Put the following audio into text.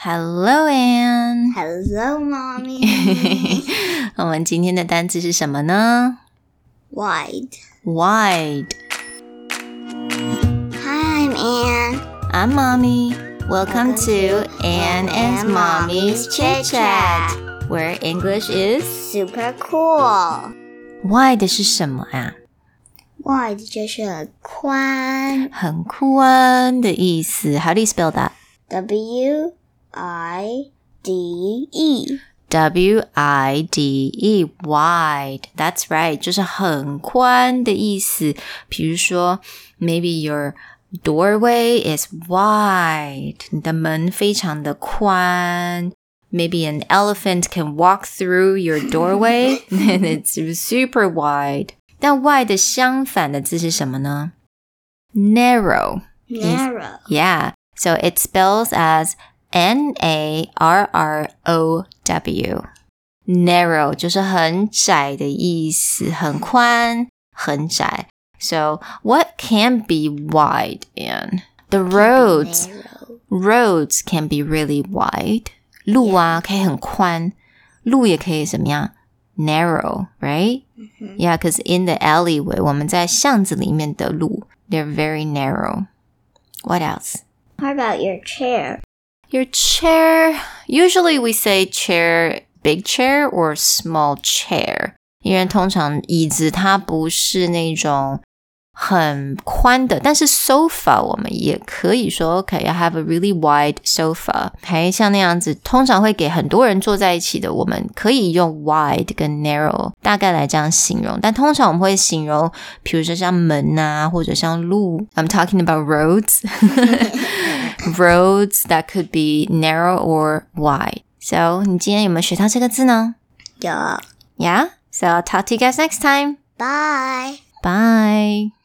Hello, Anne. Hello, mommy. 我们今天的单词是什么呢 Wide. Wide. Hi, I'm Anne. I'm Mommy. Welcome to Anne and Mommy's Chit Chat, where English is Super cool. wide 是什么啊？ Wide 就是宽很宽的意思。How do you spell that? W I D E. W I D E wide. That's right，就是很宽的意思。比如说，maybe your doorway is wide，你的门非常的宽。Maybe an elephant can walk through your doorway, and it's super wide. 但 wide 的相反的字是什么呢？Narrow. Narrow. Yeah. So it spells as N A R R O W. Narrow 就是很窄的意思，很宽，很窄。So what can be wide in the roads? Narrow. Roads can be really wide. 路啊可以很宽，路也可以怎么样？Narrow, right? Yeah, because in the alleyway, 我们在巷子里面的路，they're very narrow. What else? How about your chair? Your chair. Usually we say chair, big chair or small chair. 因为通常椅子它不是那种 很宽的，但是 sofa 我们也可以说 OK，I have a really wide sofa，还像那样子，通常会给很多人坐在一起的，我们可以用 wide 跟 narrow 大概来这样形容，但通常我们会形容，比如说像门啊，或者像路。I'm talking about roads. roads that could be narrow or wide. So 你今天有没有学到这个字呢 Yeah. Yeah. So I'll talk to you guys next time. Bye. Bye.